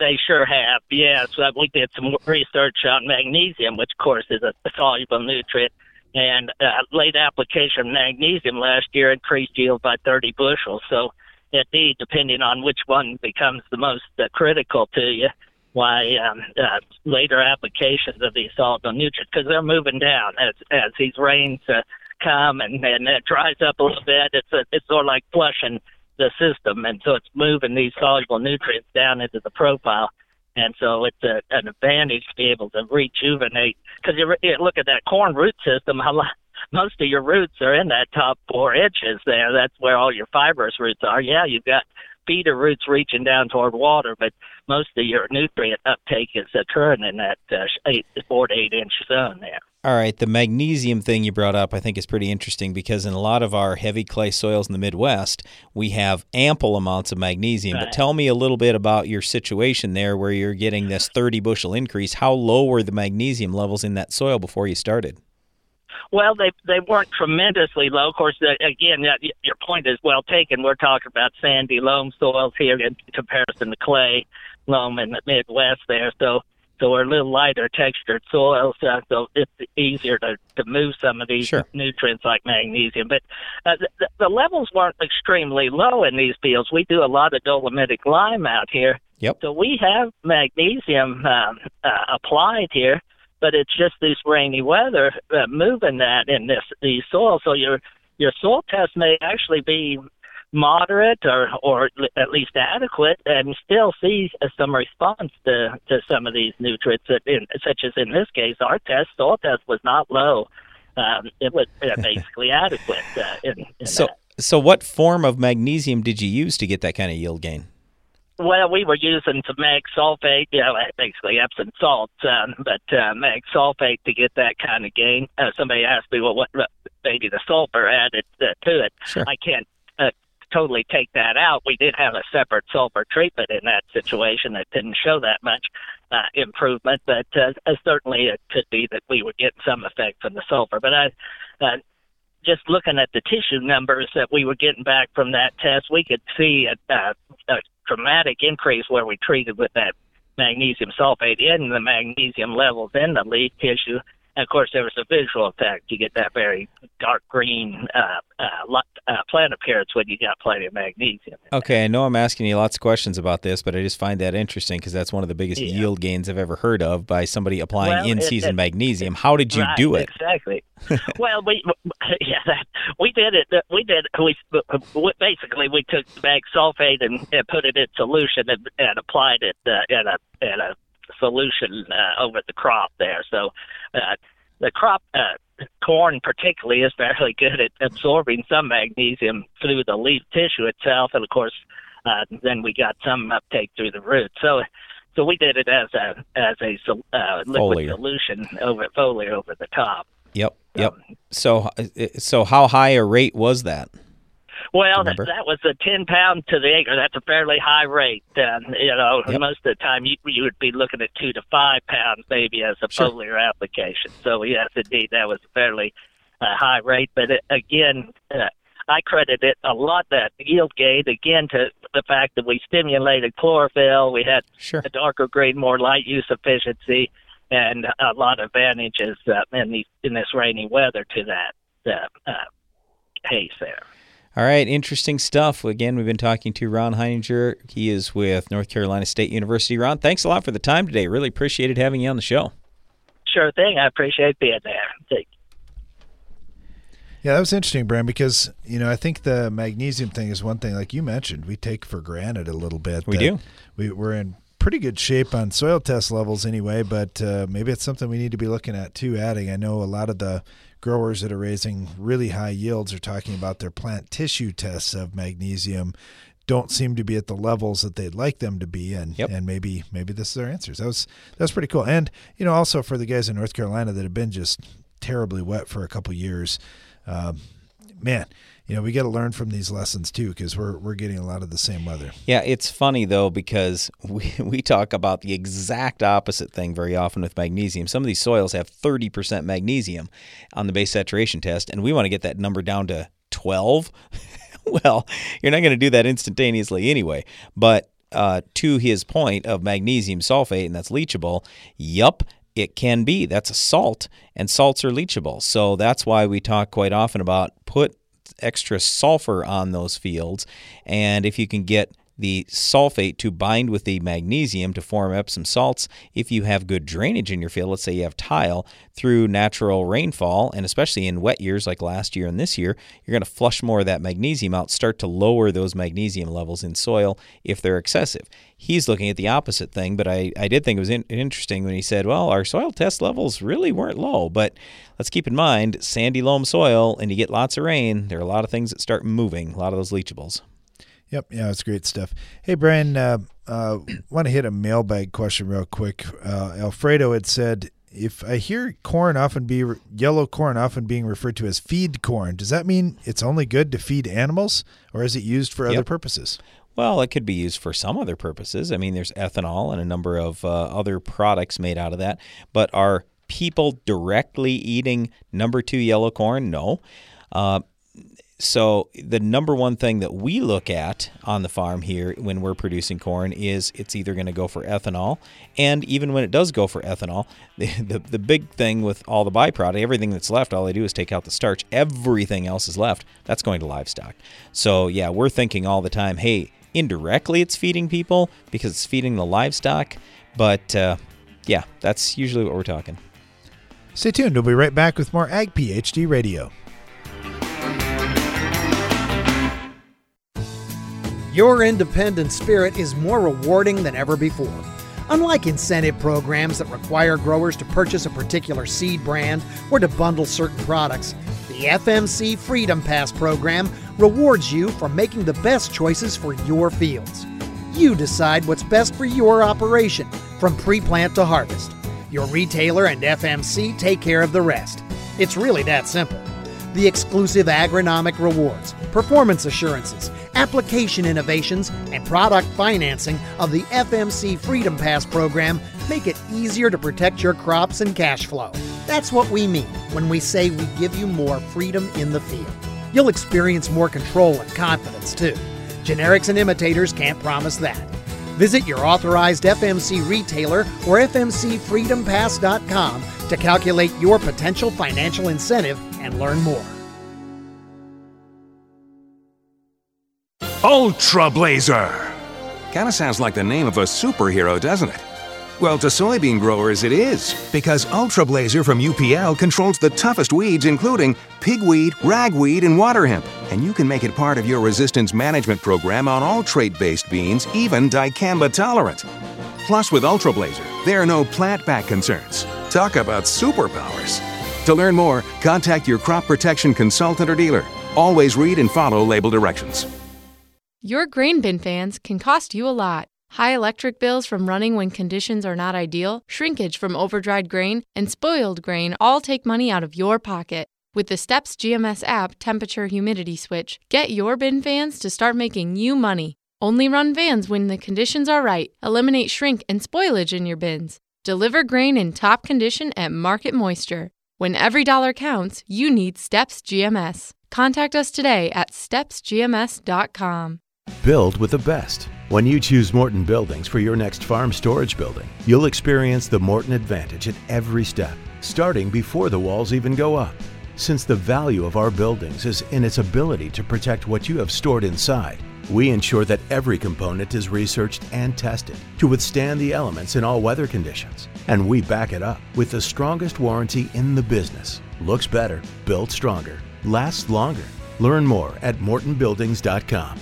They sure have, yes. Uh, we did some research on magnesium, which, of course, is a soluble nutrient. And uh, late application of magnesium last year increased yield by 30 bushels. So, indeed, depending on which one becomes the most uh, critical to you, why um, uh, later applications of these soluble nutrients because they're moving down as as these rains uh, come and and it dries up a little bit. It's a, it's sort of like flushing the system, and so it's moving these soluble nutrients down into the profile. And so it's a, an advantage to be able to rejuvenate because you, you look at that corn root system. Lo- most of your roots are in that top four inches there. That's where all your fibrous roots are. Yeah, you've got feeder roots reaching down toward water, but most of your nutrient uptake is occurring in that uh, eight, four to eight inch zone there. All right, the magnesium thing you brought up, I think, is pretty interesting because in a lot of our heavy clay soils in the Midwest, we have ample amounts of magnesium. Right. But tell me a little bit about your situation there where you're getting this 30 bushel increase. How low were the magnesium levels in that soil before you started? Well, they they weren't tremendously low. Of course, the, again, that, your point is well taken. We're talking about sandy loam soils here in comparison to clay loam in the Midwest there. So so we're a little lighter textured soils, uh, so it's easier to, to move some of these Sure. nutrients like magnesium. But uh, the, the levels weren't extremely low in these fields. We do a lot of dolomitic lime out here. Yep. So we have magnesium um, uh, applied here, but it's just this rainy weather uh, moving that in this these soils. So your your soil test may actually be moderate or or at least adequate, and still see some response to to some of these nutrients. That in, such as in this case, our test soil test was not low. Um, it was uh, basically adequate. Uh, in, in So, so what form of magnesium did you use to get that kind of yield gain? Well, we were using some mag sulfate, you know, basically Epsom salts, um, but uh, mag sulfate to get that kind of gain. Uh, somebody asked me, well, what maybe the sulfur added uh, to it. Sure. I can't uh, totally take that out. We did have a separate sulfur treatment in that situation that didn't show that much uh, improvement, but uh, uh, certainly it could be that we would get some effect from the sulfur. But I, uh, just looking at the tissue numbers that we were getting back from that test, we could see a, a, a dramatic increase where we treated with that magnesium sulfate in the magnesium levels in the leaf tissue. And of course, there was a visual effect. You get that very dark green uh, uh, uh, plant appearance when you got plenty of magnesium. Okay, I know I'm asking you lots of questions about this, but I just find that interesting because that's one of the biggest yield gains I've ever heard of by somebody applying Well, in-season it- magnesium. How did you Right, do it? Exactly. well, we yeah, that, we did it. We did we, we basically we took the mag sulfate and, and put it in solution and, and applied it uh, in a in a solution uh, over the crop there. So uh, the crop uh, corn particularly is fairly good at absorbing some magnesium through the leaf tissue itself, and of course, uh, then we got some uptake through the root. So. So we did it as a as a uh, liquid Foliar. solution over foliar over the top. Yep, yep. So, so how high a rate was that? Well, that, that was a ten pound to the acre. That's a fairly high rate. Um, you know, Yep. most of the time you you would be looking at two to five pounds maybe as a Sure. foliar application. So yes, indeed, that was a fairly uh, high rate. But it, again, uh, I credit it a lot that yield gain again to the fact that we stimulated chlorophyll. We had Sure. a darker green, more light use efficiency, and a lot of advantages uh, in these in this rainy weather to that uh, uh, haze there. All right, interesting stuff. Again, we've been talking to Ron Heiniger. He is with North Carolina State University. Ron, thanks a lot for the time today. Really appreciated having you on the show. Sure thing. I appreciate being there. Take Yeah, that was interesting, Brian, because you know I think the magnesium thing is one thing, like you mentioned, we take for granted a little bit. We do. We, we're in pretty good shape on soil test levels anyway, but uh, maybe it's something we need to be looking at too. Adding, I know a lot of the growers that are raising really high yields are talking about their plant tissue tests of magnesium don't seem to be at the levels that they'd like them to be and and maybe maybe this is their answers. That was that was pretty cool. And you know also for the guys in North Carolina that have been just terribly wet for a couple years, um, man, you know we got to learn from these lessons too because we're we're getting a lot of the same weather. Yeah, it's funny though because we, we talk about the exact opposite thing very often with magnesium. Some of these soils have 30% magnesium on the base saturation test, and we want to get that number down to 12. well, you're not going to do that instantaneously anyway. But uh, to his point of magnesium sulfate, and that's leachable, yup, it can be. That's a salt, and salts are leachable. So that's why we talk quite often about put extra sulfur on those fields. And if you can get the sulfate to bind with the magnesium to form Epsom salts. If you have good drainage in your field, let's say you have tile, through natural rainfall, and especially in wet years like last year and this year, you're going to flush more of that magnesium out, start to lower those magnesium levels in soil if they're excessive. He's looking at the opposite thing, but I, I did think it was in, interesting when he said, well, our soil test levels really weren't low. But let's keep in mind, sandy loam soil, and you get lots of rain, there are a lot of things that start moving, a lot of those leachables. Yep, yeah, it's great stuff. Hey, Brian, uh, uh, want to hit a mailbag question real quick. Uh, Alfredo had said, if I hear corn often be yellow corn often being referred to as feed corn, does that mean it's only good to feed animals, or is it used for Yep. other purposes? Well, it could be used for some other purposes. I mean, there's ethanol and a number of uh, other products made out of that. But are people directly eating number two yellow corn? No. Uh, so the number one thing that we look at on the farm here when we're producing corn is it's either going to go for ethanol, and even when it does go for ethanol, the, the the big thing with all the byproduct, everything that's left, all they do is take out the starch. Everything else is left. That's going to livestock. So yeah, we're thinking all the time, hey, indirectly it's feeding people because it's feeding the livestock, but uh, yeah, that's usually what we're talking. Stay tuned. We'll be right back with more Ag PhD Radio. Your independent spirit is more rewarding than ever before. Unlike incentive programs that require growers to purchase a particular seed brand or to bundle certain products, the FMC Freedom Pass program rewards you for making the best choices for your fields. You decide what's best for your operation from pre plant to harvest. Your retailer and FMC take care of the rest. It's really that simple. The exclusive agronomic rewards, performance assurances, application innovations, and product financing of the FMC Freedom Pass program make it easier to protect your crops and cash flow. That's what we mean when we say we give you more freedom in the field. You'll experience more control and confidence too. Generics and imitators can't promise that. Visit your authorized FMC retailer or FMCFreedomPass.com to calculate your potential financial incentive and learn more. Ultra Blazer! Kinda sounds like the name of a superhero, doesn't it? Well, to soybean growers, it is, because Ultra Blazer from UPL controls the toughest weeds, including pigweed, ragweed, and water hemp. And you can make it part of your resistance management program on all trait based beans, even dicamba tolerant. Plus, with Ultra Blazer, there are no plant back concerns. Talk about superpowers. To learn more, contact your crop protection consultant or dealer. Always read and follow label directions. Your grain bin fans can cost you a lot. High electric bills from running when conditions are not ideal, shrinkage from overdried grain, and spoiled grain all take money out of your pocket. With the STEPS GMS app temperature humidity switch, get your bin fans to start making you money. Only run vans when the conditions are right. Eliminate shrink and spoilage in your bins. Deliver grain in top condition at market moisture. When every dollar counts, you need STEPS GMS. Contact us today at stepsgms.com. Build with the best. When you choose Morton Buildings for your next farm storage building, you'll experience the Morton advantage at every step, starting before the walls even go up. Since the value of our buildings is in its ability to protect what you have stored inside, we ensure that every component is researched and tested to withstand the elements in all weather conditions. And we back it up with the strongest warranty in the business. Looks better, built stronger, lasts longer. Learn more at mortonbuildings.com.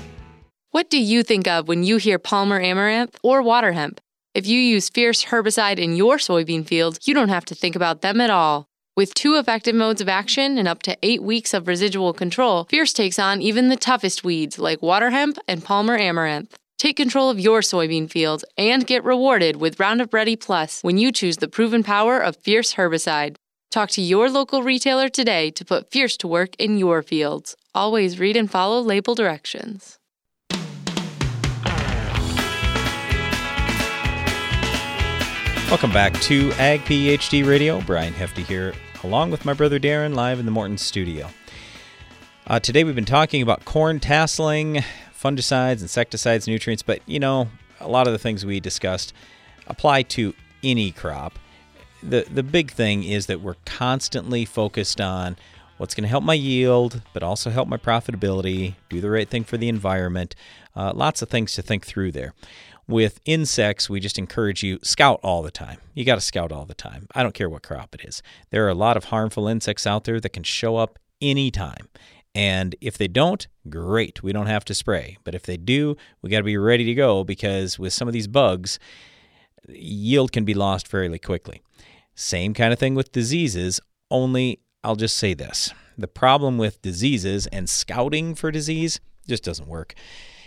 What do you think of when you hear Palmer Amaranth or water hemp? If you use Fierce herbicide in your soybean fields, you don't have to think about them at all. With two effective modes of action and up to eight weeks of residual control, Fierce takes on even the toughest weeds like water hemp and Palmer Amaranth. Take control of your soybean fields and get rewarded with Roundup Ready Plus when you choose the proven power of Fierce herbicide. Talk to your local retailer today to put Fierce to work in your fields. Always read and follow label directions. Welcome back to Ag PhD Radio. Brian Hefty here, along with my brother Darren, live in the Morton studio. Uh, today we've been talking about corn tasseling, fungicides, insecticides, nutrients, but you know, a lot of the things we discussed apply to any crop. The, the big thing is that we're constantly focused on what's going to help my yield, but also help my profitability, do the right thing for the environment. Uh, lots of things to think through there. With insects, we just encourage you scout all the time. You got to scout all the time. I don't care what crop it is. There are a lot of harmful insects out there that can show up anytime. And if they don't, great, we don't have to spray. But if they do, we got to be ready to go because with some of these bugs, yield can be lost fairly quickly. Same kind of thing with diseases, only I'll just say this the problem with diseases and scouting for disease just doesn't work.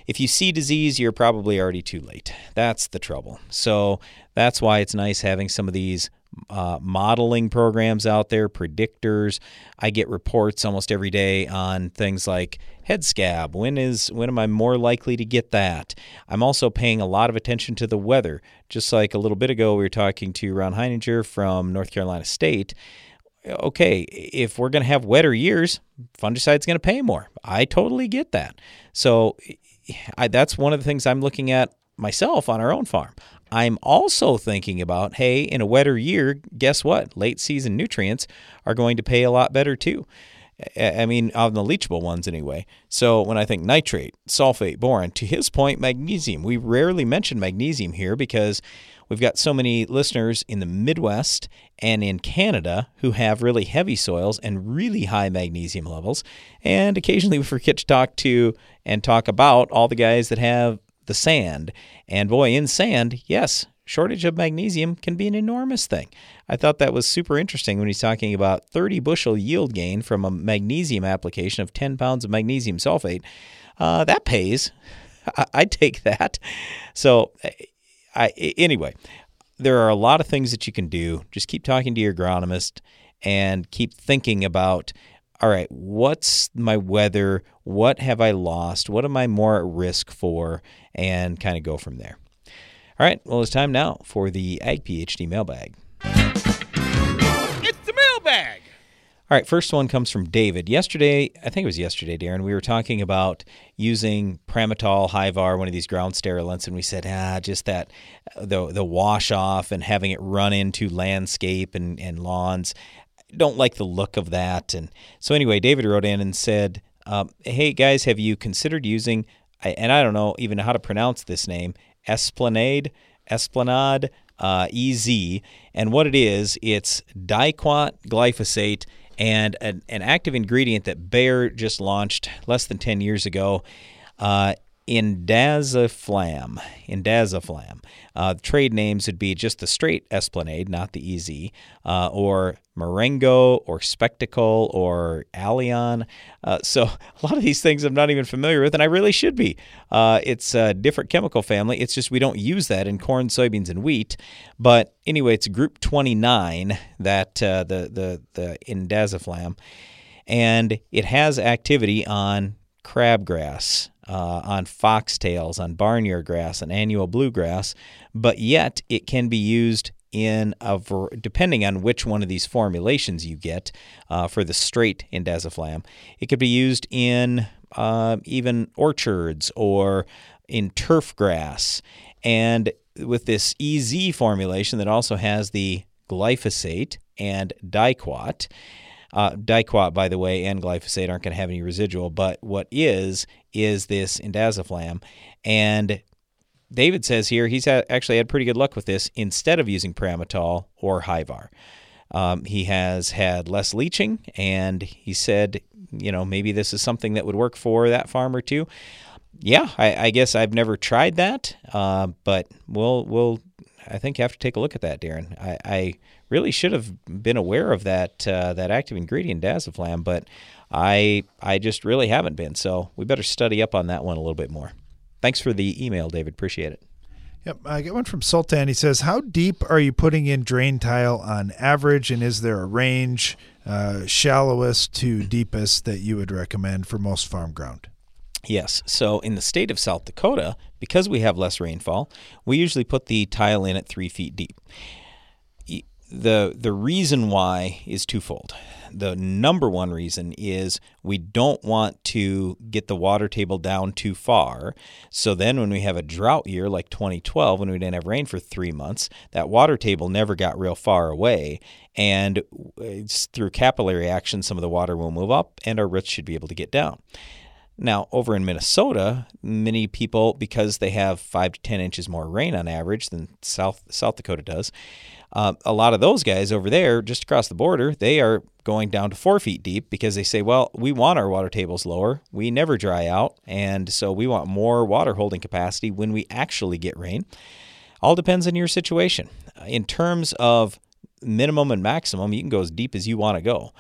If you see disease, you're probably already too late. That's the trouble. So that's why it's nice having some of these uh, modeling programs out there, predictors. I get reports almost every day on things like head scab. When is when am I more likely to get that? I'm also paying a lot of attention to the weather. Just like a little bit ago, we were talking to Ron Heiniger from North Carolina State. Okay, if we're going to have wetter years, fungicide's going to pay more. I totally get that. So I, that's one of the things I'm looking at myself on our own farm. I'm also thinking about hey, in a wetter year, guess what? Late season nutrients are going to pay a lot better too. I mean, on the leachable ones anyway. So when I think nitrate, sulfate, boron, to his point, magnesium, we rarely mention magnesium here because we've got so many listeners in the Midwest and in Canada who have really heavy soils and really high magnesium levels. And occasionally we forget to talk to and talk about all the guys that have the sand. And boy, in sand, yes, shortage of magnesium can be an enormous thing. I thought that was super interesting when he's talking about 30 bushel yield gain from a magnesium application of 10 pounds of magnesium sulfate. Uh, that pays. I'd take that. So, I, anyway, there are a lot of things that you can do. Just keep talking to your agronomist and keep thinking about all right, what's my weather? What have I lost? What am I more at risk for? And kind of go from there. All right, well, it's time now for the Ag PhD mailbag. All right, first one comes from David. Yesterday, I think it was yesterday, Darren, we were talking about using Pramitol, Hyvar, one of these ground sterilants, and we said, ah, just that, the, the wash off and having it run into landscape and, and lawns don't like the look of that. And so, anyway, David wrote in and said, um, Hey guys, have you considered using, and I don't know even how to pronounce this name, Esplanade, Esplanade uh, EZ. And what it is, it's diquat glyphosate and an, an, active ingredient that Bayer just launched less than 10 years ago. Uh, Indaziflam. Indaziflam. Uh, trade names would be just the straight Esplanade, not the EZ, uh, or Marengo, or Spectacle, or Alion. Uh, so a lot of these things I'm not even familiar with, and I really should be. Uh, it's a different chemical family. It's just we don't use that in corn, soybeans, and wheat. But anyway, it's Group 29 that uh, the the the Indaziflam, and it has activity on crabgrass uh, on foxtails, on barnyard grass, on annual bluegrass, but yet it can be used in a depending on which one of these formulations you get uh, for the straight indaziflam. It could be used in uh, even orchards or in turf grass. And with this EZ formulation that also has the glyphosate and diquat, uh, diquat, by the way, and glyphosate aren't going to have any residual, but what is is this indaziflam, and David says here he's had, actually had pretty good luck with this instead of using Pramitol or Hyvar. Um, he has had less leaching, and he said, you know, maybe this is something that would work for that farmer too. Yeah, I, I guess I've never tried that, uh, but we'll we'll I think you have to take a look at that, Darren. I, I really should have been aware of that uh, that active ingredient Daziflam, but I I just really haven't been. So we better study up on that one a little bit more. Thanks for the email, David. Appreciate it. Yep, I get one from Sultan. He says, "How deep are you putting in drain tile on average, and is there a range, uh, shallowest to deepest, that you would recommend for most farm ground?" Yes. So in the state of South Dakota, because we have less rainfall, we usually put the tile in at three feet deep the the reason why is twofold. The number one reason is we don't want to get the water table down too far. So then when we have a drought year like 2012 when we didn't have rain for 3 months, that water table never got real far away and uh, through capillary action some of the water will move up and our roots should be able to get down. Now, over in Minnesota, many people, because they have five to 10 inches more rain on average than South, South Dakota does, uh, a lot of those guys over there, just across the border, they are going down to four feet deep because they say, well, we want our water tables lower. We never dry out. And so we want more water holding capacity when we actually get rain. All depends on your situation. In terms of minimum and maximum, you can go as deep as you want to go.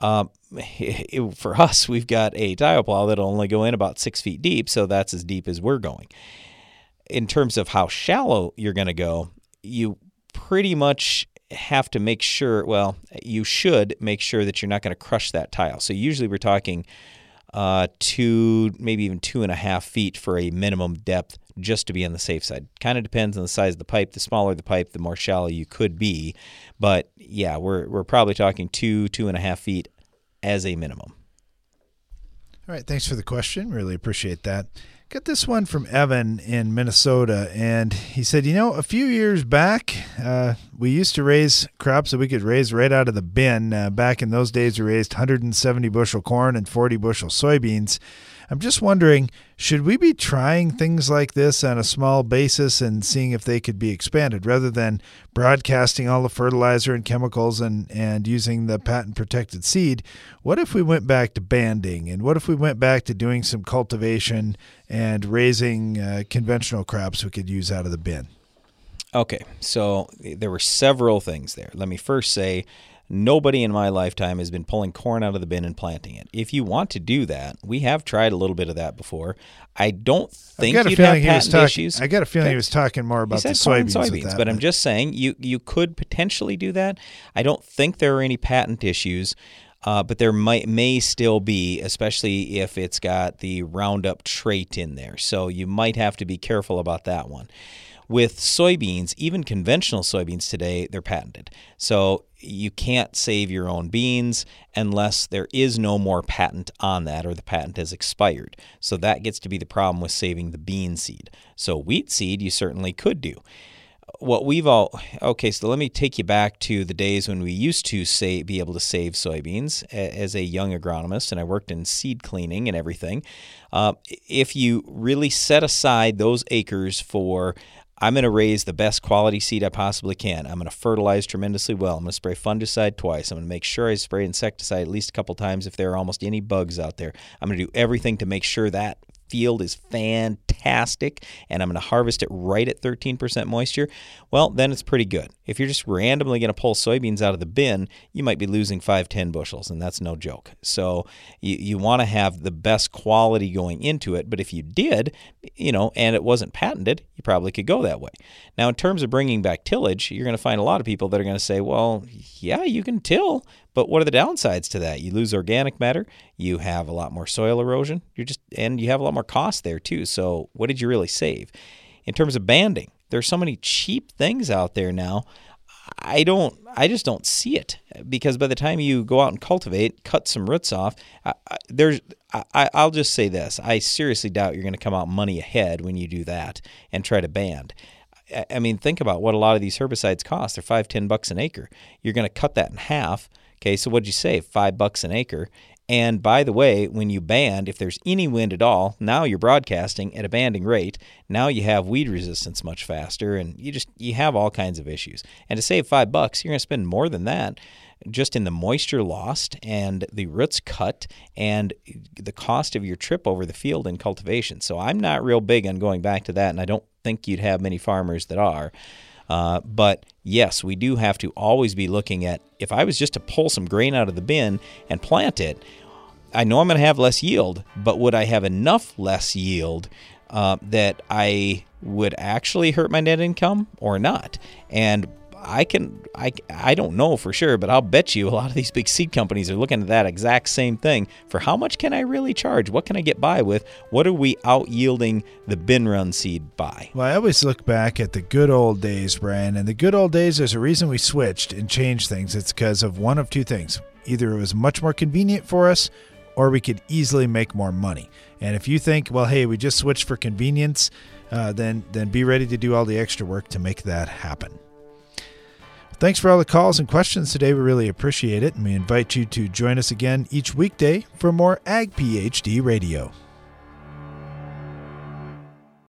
Um, it, for us, we've got a tile plow that'll only go in about six feet deep, so that's as deep as we're going. In terms of how shallow you're going to go, you pretty much have to make sure, well, you should make sure that you're not going to crush that tile. So usually we're talking uh, two, maybe even two and a half feet for a minimum depth just to be on the safe side. Kind of depends on the size of the pipe. The smaller the pipe, the more shallow you could be. But yeah, we're, we're probably talking two, two and a half feet as a minimum. All right. Thanks for the question. Really appreciate that. Got this one from Evan in Minnesota, and he said, You know, a few years back, uh, we used to raise crops that we could raise right out of the bin. Uh, back in those days, we raised 170 bushel corn and 40 bushel soybeans. I'm just wondering should we be trying things like this on a small basis and seeing if they could be expanded rather than broadcasting all the fertilizer and chemicals and, and using the patent protected seed? What if we went back to banding and what if we went back to doing some cultivation and raising uh, conventional crops we could use out of the bin? Okay, so there were several things there. Let me first say Nobody in my lifetime has been pulling corn out of the bin and planting it. If you want to do that, we have tried a little bit of that before. I don't think you'd have patent talking, issues. I got a feeling he was talking more about the soybeans. soybeans that, but I'm just saying you you could potentially do that. I don't think there are any patent issues. Uh, but there might may still be, especially if it's got the Roundup trait in there. So you might have to be careful about that one. With soybeans, even conventional soybeans today, they're patented. So you can't save your own beans unless there is no more patent on that or the patent has expired. So that gets to be the problem with saving the bean seed. So wheat seed, you certainly could do what we've all okay so let me take you back to the days when we used to say be able to save soybeans as a young agronomist and i worked in seed cleaning and everything uh, if you really set aside those acres for I'm going to raise the best quality seed I possibly can. I'm going to fertilize tremendously well. I'm going to spray fungicide twice. I'm going to make sure I spray insecticide at least a couple times if there are almost any bugs out there. I'm going to do everything to make sure that field is fantastic and I'm going to harvest it right at 13% moisture, well, then it's pretty good. If you're just randomly going to pull soybeans out of the bin, you might be losing 5, 10 bushels, and that's no joke. So you, you want to have the best quality going into it, but if you did, you know, and it wasn't patented, you probably could go that way. Now, in terms of bringing back tillage, you're going to find a lot of people that are going to say, well, yeah, you can till, but what are the downsides to that? You lose organic matter, you have a lot more soil erosion, you're just and you have a lot more cost there too. So what did you really save? In terms of banding, there's so many cheap things out there now. I don't I just don't see it because by the time you go out and cultivate, cut some roots off, I, I, there's I, I'll just say this: I seriously doubt you're going to come out money ahead when you do that and try to band. I mean, think about what a lot of these herbicides cost. They're five, ten bucks an acre. You're going to cut that in half. Okay, so what'd you say? Five bucks an acre. And by the way, when you band, if there's any wind at all, now you're broadcasting at a banding rate. Now you have weed resistance much faster, and you just you have all kinds of issues. And to save five bucks, you're going to spend more than that just in the moisture lost and the roots cut and the cost of your trip over the field in cultivation. So I'm not real big on going back to that, and I don't think you'd have many farmers that are. Uh, but yes, we do have to always be looking at if I was just to pull some grain out of the bin and plant it, I know I'm going to have less yield, but would I have enough less yield uh, that I would actually hurt my net income or not? And I can I I don't know for sure, but I'll bet you a lot of these big seed companies are looking at that exact same thing. For how much can I really charge? What can I get by with? What are we out yielding the bin run seed by? Well, I always look back at the good old days, Brian, and the good old days. There's a reason we switched and changed things. It's because of one of two things: either it was much more convenient for us, or we could easily make more money. And if you think, well, hey, we just switched for convenience, uh, then then be ready to do all the extra work to make that happen. Thanks for all the calls and questions today. We really appreciate it, and we invite you to join us again each weekday for more Ag PhD Radio.